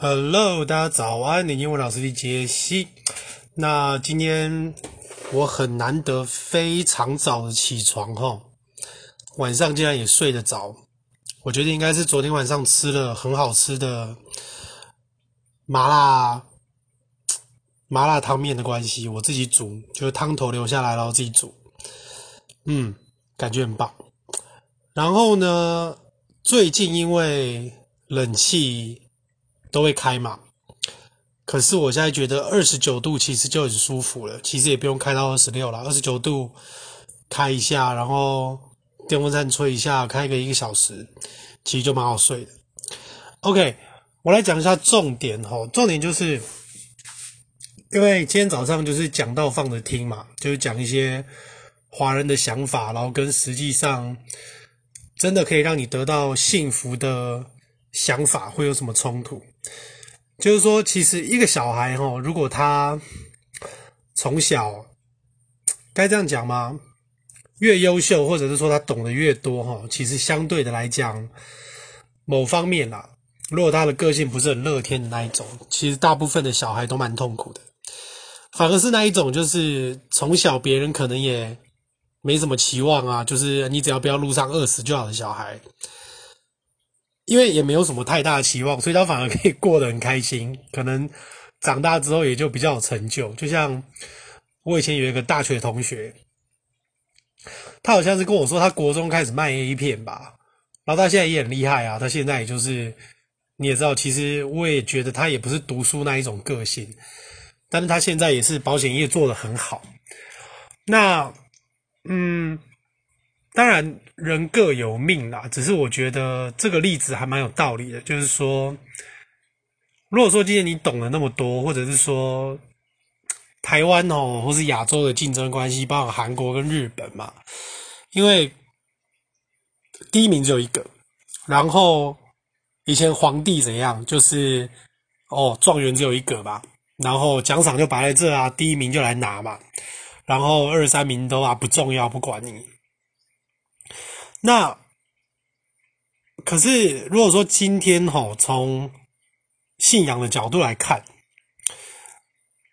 Hello，大家早安！你英文老师的杰西。那今天我很难得非常早的起床齁，晚上竟然也睡得着。我觉得应该是昨天晚上吃了很好吃的麻辣麻辣汤面的关系，我自己煮，就是汤头留下来然后自己煮，嗯，感觉很棒。然后呢，最近因为冷气。都会开嘛，可是我现在觉得二十九度其实就很舒服了，其实也不用开到二十六了，二十九度开一下，然后电风扇吹一下，开个一个小时，其实就蛮好睡的。OK，我来讲一下重点哦，重点就是因为今天早上就是讲到放着听嘛，就是讲一些华人的想法，然后跟实际上真的可以让你得到幸福的想法会有什么冲突？就是说，其实一个小孩齁，如果他从小该这样讲吗？越优秀，或者是说他懂得越多哈，其实相对的来讲，某方面啦，如果他的个性不是很乐天的那一种，其实大部分的小孩都蛮痛苦的。反而是那一种，就是从小别人可能也没什么期望啊，就是你只要不要路上饿死就好的小孩。因为也没有什么太大的期望，所以他反而可以过得很开心。可能长大之后也就比较有成就。就像我以前有一个大学同学，他好像是跟我说，他国中开始卖 A 片吧，然后他现在也很厉害啊。他现在也就是你也知道，其实我也觉得他也不是读书那一种个性，但是他现在也是保险业做得很好。那嗯。当然，人各有命啦。只是我觉得这个例子还蛮有道理的，就是说，如果说今天你懂了那么多，或者是说台湾哦，或是亚洲的竞争关系，包括韩国跟日本嘛，因为第一名只有一个，然后以前皇帝怎样，就是哦，状元只有一个吧，然后奖赏就摆在这啊，第一名就来拿嘛，然后二三名都啊不重要，不管你。那可是，如果说今天吼从信仰的角度来看，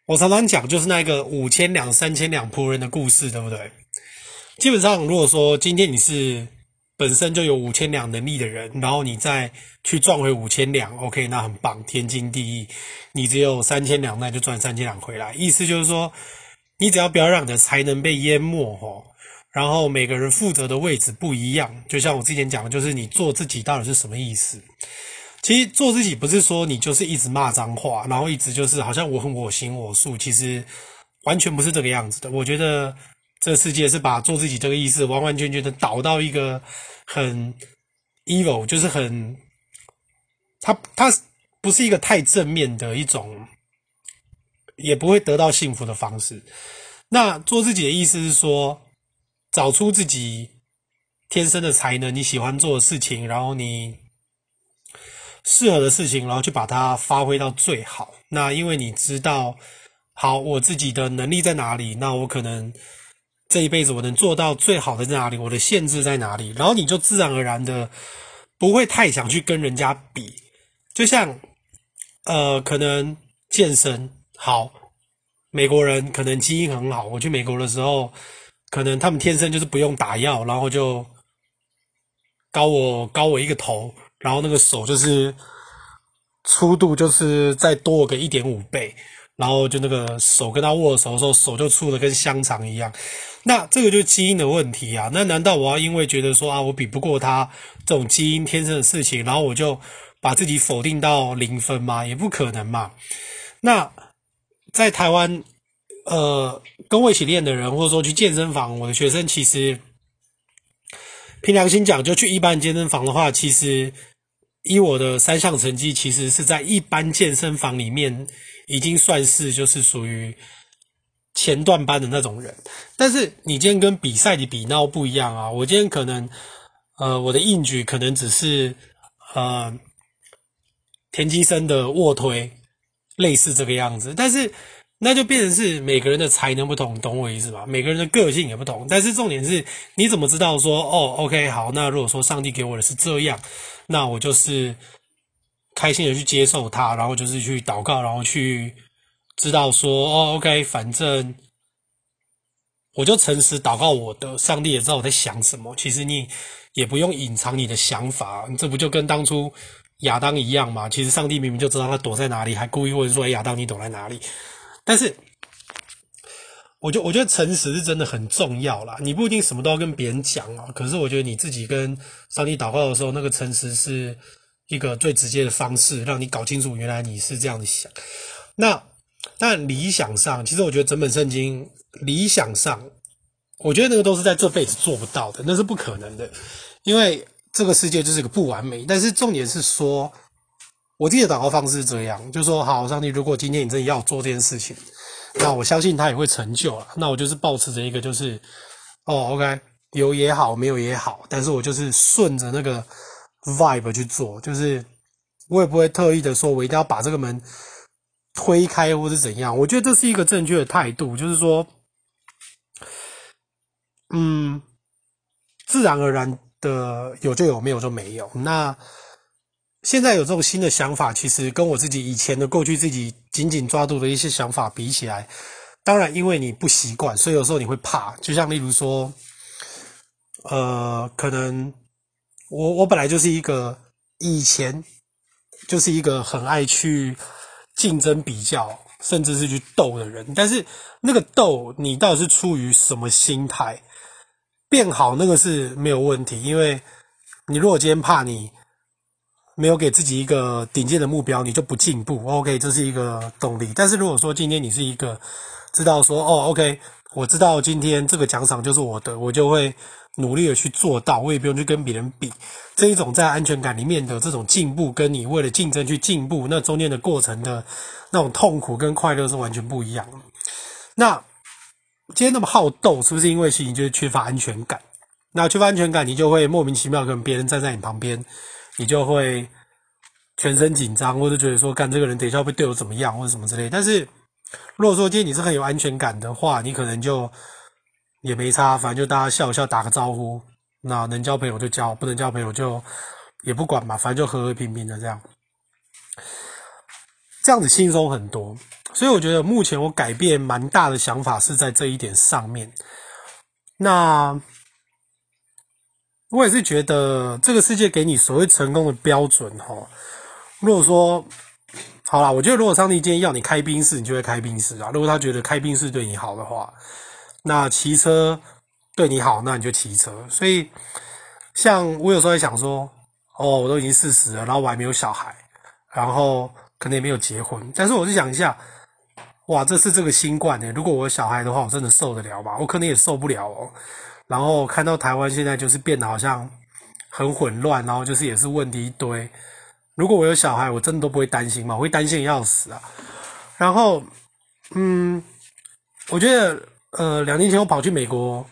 我常常讲就是那个五千两、三千两仆人的故事，对不对？基本上，如果说今天你是本身就有五千两能力的人，然后你再去赚回五千两，OK，那很棒，天经地义。你只有三千两，那就赚三千两回来。意思就是说，你只要不要让你的才能被淹没，吼。然后每个人负责的位置不一样，就像我之前讲的，就是你做自己到底是什么意思？其实做自己不是说你就是一直骂脏话，然后一直就是好像我很我行我素，其实完全不是这个样子的。我觉得这世界是把做自己这个意思完完全全的导到一个很 evil，就是很，它它不是一个太正面的一种，也不会得到幸福的方式。那做自己的意思是说。找出自己天生的才能，你喜欢做的事情，然后你适合的事情，然后去把它发挥到最好。那因为你知道，好，我自己的能力在哪里，那我可能这一辈子我能做到最好的在哪里，我的限制在哪里，然后你就自然而然的不会太想去跟人家比。就像，呃，可能健身，好，美国人可能基因很好，我去美国的时候。可能他们天生就是不用打药，然后就高我高我一个头，然后那个手就是粗度就是再多个一点五倍，然后就那个手跟他握手的时候，手就粗的跟香肠一样。那这个就是基因的问题啊！那难道我要因为觉得说啊，我比不过他这种基因天生的事情，然后我就把自己否定到零分吗？也不可能嘛。那在台湾。呃，跟我一起练的人，或者说去健身房，我的学生其实，凭良心讲，就去一般健身房的话，其实以我的三项成绩，其实是在一般健身房里面已经算是就是属于前段班的那种人。但是你今天跟比赛的比，闹不一样啊！我今天可能，呃，我的硬举可能只是呃田鸡生的卧推，类似这个样子，但是。那就变成是每个人的才能不同，懂我意思吧？每个人的个性也不同，但是重点是，你怎么知道说，哦，OK，好，那如果说上帝给我的是这样，那我就是开心的去接受它，然后就是去祷告，然后去知道说，哦，OK，反正我就诚实祷告我的，上帝也知道我在想什么。其实你也不用隐藏你的想法，这不就跟当初亚当一样吗？其实上帝明明就知道他躲在哪里，还故意问说：“哎亚当，你躲在哪里？”但是，我觉我觉得诚实是真的很重要啦。你不一定什么都要跟别人讲啊，可是我觉得你自己跟上帝祷告的时候，那个诚实是。一个最直接的方式，让你搞清楚原来你是这样的想。那但理想上，其实我觉得整本圣经理想上，我觉得那个都是在这辈子做不到的，那是不可能的，因为这个世界就是个不完美。但是重点是说，我自己的祷告方式是这样，就是说，好，上帝，如果今天你真的要做这件事情，那我相信他也会成就了。那我就是抱持着一个，就是哦，OK，有也好，没有也好，但是我就是顺着那个。vibe 去做，就是我也不会特意的说，我一定要把这个门推开或是怎样。我觉得这是一个正确的态度，就是说，嗯，自然而然的有就有，没有就没有。那现在有这种新的想法，其实跟我自己以前的过去自己紧紧抓住的一些想法比起来，当然因为你不习惯，所以有时候你会怕。就像例如说，呃，可能。我我本来就是一个以前就是一个很爱去竞争比较，甚至是去斗的人。但是那个斗，你到底是出于什么心态？变好那个是没有问题，因为你如果今天怕你没有给自己一个顶尖的目标，你就不进步。OK，这是一个动力。但是如果说今天你是一个知道说哦，OK，我知道今天这个奖赏就是我的，我就会。努力的去做到，我也不用去跟别人比。这一种在安全感里面的这种进步，跟你为了竞争去进步，那中间的过程的那种痛苦跟快乐是完全不一样的。那今天那么好斗，是不是因为其实你就是缺乏安全感？那缺乏安全感，你就会莫名其妙跟别人站在你旁边，你就会全身紧张，或者觉得说，干这个人等一下会对我怎么样，或者什么之类。但是如果说今天你是很有安全感的话，你可能就。也没差，反正就大家笑笑，打个招呼。那能交朋友就交，不能交朋友就也不管嘛，反正就和和平平的这样，这样子轻松很多。所以我觉得目前我改变蛮大的想法是在这一点上面。那我也是觉得这个世界给你所谓成功的标准哈，如果说好啦，我觉得如果上帝今天要你开宾室，你就会开宾室啊。如果他觉得开宾室对你好的话。那骑车对你好，那你就骑车。所以，像我有时候在想说，哦，我都已经四十了，然后我还没有小孩，然后可能也没有结婚。但是我就想一下，哇，这次这个新冠呢，如果我有小孩的话，我真的受得了吗？我可能也受不了哦。然后看到台湾现在就是变得好像很混乱，然后就是也是问题一堆。如果我有小孩，我真的都不会担心嘛？我会担心要死啊。然后，嗯，我觉得。呃，两年前我跑去美国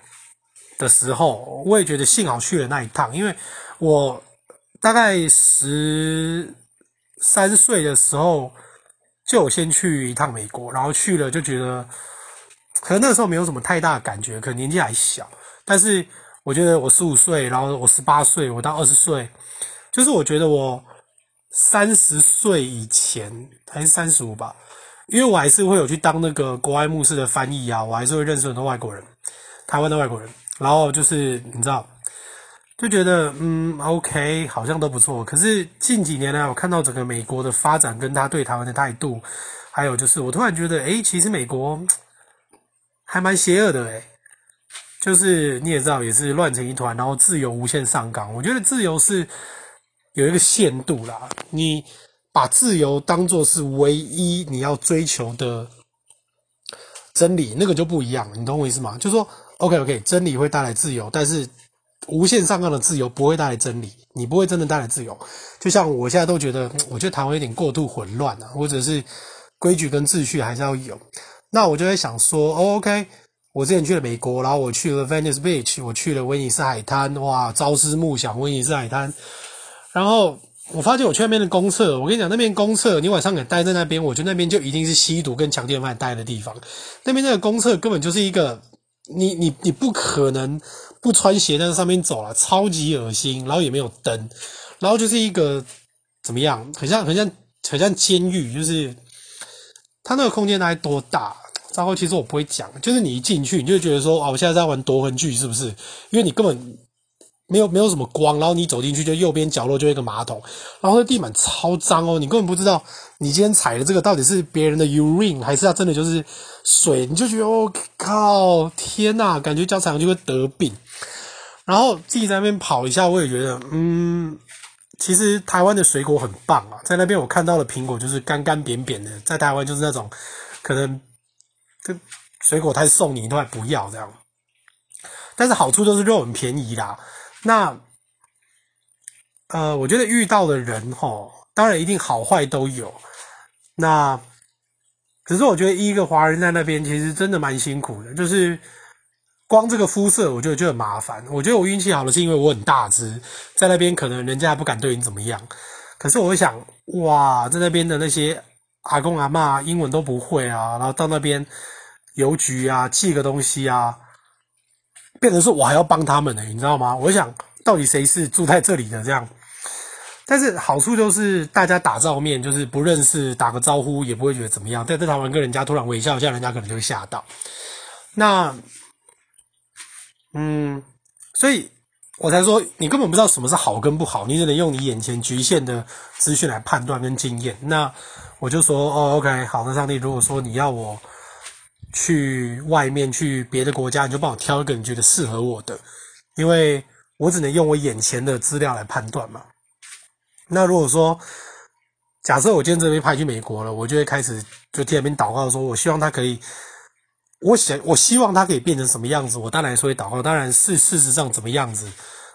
的时候，我也觉得幸好去了那一趟，因为我大概十三岁的时候就先去一趟美国，然后去了就觉得，可能那时候没有什么太大的感觉，可能年纪还小，但是我觉得我十五岁，然后我十八岁，我到二十岁，就是我觉得我三十岁以前还是三十五吧。因为我还是会有去当那个国外牧师的翻译啊，我还是会认识很多外国人，台湾的外国人，然后就是你知道，就觉得嗯，OK，好像都不错。可是近几年来，我看到整个美国的发展，跟他对台湾的态度，还有就是我突然觉得，诶，其实美国还蛮邪恶的诶，就是你也知道，也是乱成一团，然后自由无限上纲。我觉得自由是有一个限度啦，你。把自由当做是唯一你要追求的真理，那个就不一样，你懂我意思吗？就说，OK OK，真理会带来自由，但是无限上纲的自由不会带来真理，你不会真的带来自由。就像我现在都觉得，我觉得台湾有点过度混乱了，或者是规矩跟秩序还是要有。那我就会想说，哦，OK，我之前去了美国，然后我去了 Venice Beach，我去了威尼斯海滩，哇，朝思暮想威尼斯海滩，然后。我发现我去那边的公厕，我跟你讲，那边公厕，你晚上给待在那边，我觉得那边就一定是吸毒跟强奸犯待的地方。那边那个公厕根本就是一个，你你你不可能不穿鞋在上面走了，超级恶心，然后也没有灯，然后就是一个怎么样？很像很像很像监狱，就是它那个空间大概多大？糟糕，其实我不会讲，就是你一进去，你就觉得说，哦，我现在在玩夺魂锯，是不是？因为你根本没有没有什么光，然后你走进去，就右边角落就一个马桶，然后那地板超脏哦，你根本不知道你今天踩的这个到底是别人的 urine 还是它真的就是水，你就觉得哦靠，天呐，感觉脚踩上就会得病。然后自己在那边跑一下，我也觉得，嗯，其实台湾的水果很棒啊，在那边我看到的苹果就是干干扁扁的，在台湾就是那种可能。跟水果他送你，你都还不要这样，但是好处就是肉很便宜啦。那呃，我觉得遇到的人齁，当然一定好坏都有。那只是我觉得一个华人在那边其实真的蛮辛苦的，就是光这个肤色，我觉得就很麻烦。我觉得我运气好的是因为我很大只，在那边可能人家还不敢对你怎么样。可是我会想，哇，在那边的那些。阿公阿嬷英文都不会啊，然后到那边邮局啊寄个东西啊，变成说我还要帮他们呢，你知道吗？我想到底谁是住在这里的这样？但是好处就是大家打照面，就是不认识打个招呼也不会觉得怎么样。在这台湾跟人家突然微笑一下，人家可能就会吓到。那，嗯，所以我才说你根本不知道什么是好跟不好，你只能用你眼前局限的资讯来判断跟经验。那。我就说哦，OK，好，那上帝，如果说你要我去外面去别的国家，你就帮我挑一个你觉得适合我的，因为我只能用我眼前的资料来判断嘛。那如果说假设我今天这边派去美国了，我就会开始就替那边祷告，说我希望他可以，我想我希望他可以变成什么样子，我当然说会祷告，当然是事实上怎么样子，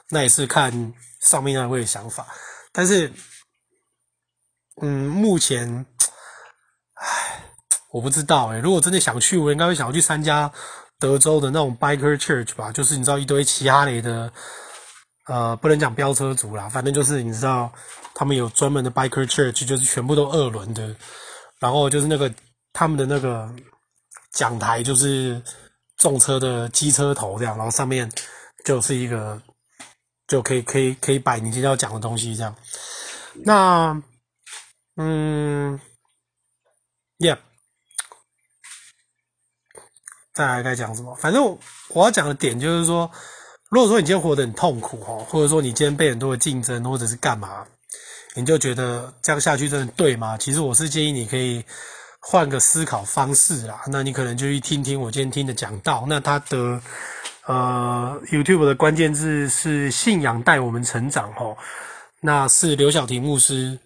那也是看上面那位的想法，但是。嗯，目前，唉，我不知道诶，如果真的想去，我应该会想要去参加德州的那种 biker church 吧，就是你知道一堆骑哈雷的，呃，不能讲飙车族啦，反正就是你知道，他们有专门的 biker church，就是全部都二轮的，然后就是那个他们的那个讲台就是重车的机车头这样，然后上面就是一个就可以可以可以摆你今天要讲的东西这样，那。嗯，Yeah，再来该讲什么？反正我，要讲的点就是说，如果说你今天活得很痛苦哦，或者说你今天被很多的竞争，或者是干嘛，你就觉得这样下去真的对吗？其实我是建议你可以换个思考方式啦。那你可能就去听听我今天听的讲道。那他的呃 YouTube 的关键字是信仰带我们成长哦，那是刘晓婷牧师。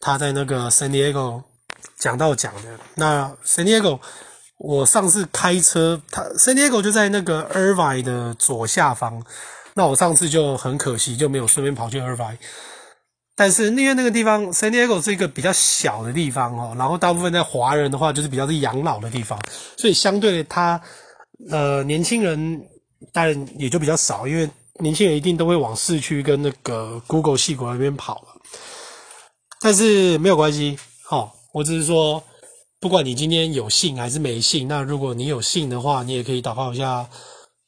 他在那个 San Diego 讲道讲的。那 San Diego，我上次开车，他 San Diego 就在那个 Irvine 的左下方。那我上次就很可惜就没有顺便跑去 Irvine。但是因为那个地方 San Diego 是一个比较小的地方哦，然后大部分在华人的话就是比较是养老的地方，所以相对他呃年轻人当然也就比较少，因为年轻人一定都会往市区跟那个 Google 系国那边跑了。但是没有关系，齁，我只是说，不管你今天有信还是没信，那如果你有信的话，你也可以祷告一下，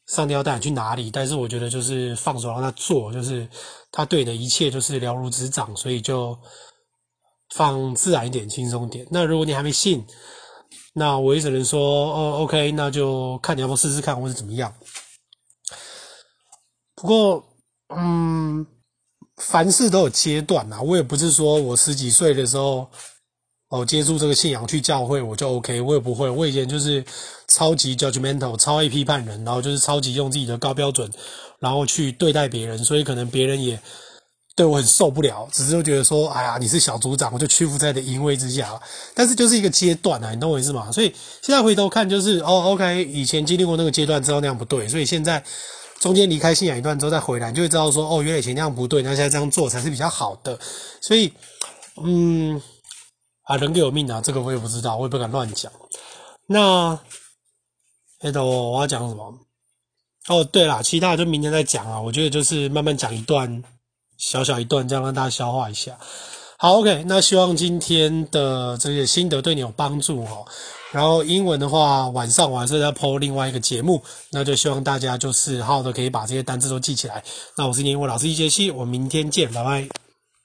上帝要带你去哪里。但是我觉得就是放手让他做，就是他对你的一切就是了如指掌，所以就放自然一点，轻松点。那如果你还没信，那我也只能说，哦，OK，那就看你要不要试试看，或是怎么样。不过，嗯。凡事都有阶段呐，我也不是说我十几岁的时候，哦，接触这个信仰去教会我就 OK，我也不会。我以前就是超级 judgmental，超爱批判人，然后就是超级用自己的高标准，然后去对待别人，所以可能别人也对我很受不了，只是就觉得说，哎呀，你是小组长，我就屈服在你的淫威之下。但是就是一个阶段啊，你懂我意思吗？所以现在回头看，就是哦，OK，以前经历过那个阶段，知道那样不对，所以现在。中间离开信仰一段之后再回来，就会知道说，哦，原来以前那样不对，那现在这样做才是比较好的。所以，嗯，啊，人各有命啊，这个我也不知道，我也不敢乱讲。那，哎，等我，我要讲什么？哦，对啦，其他的就明天再讲啊。我觉得就是慢慢讲一段，小小一段，这样让大家消化一下。好，OK，那希望今天的这些心得对你有帮助哦。然后英文的话，晚上我还是在播另外一个节目，那就希望大家就是好好的可以把这些单字都记起来。那我是英文老师易杰西，我们明天见，拜拜。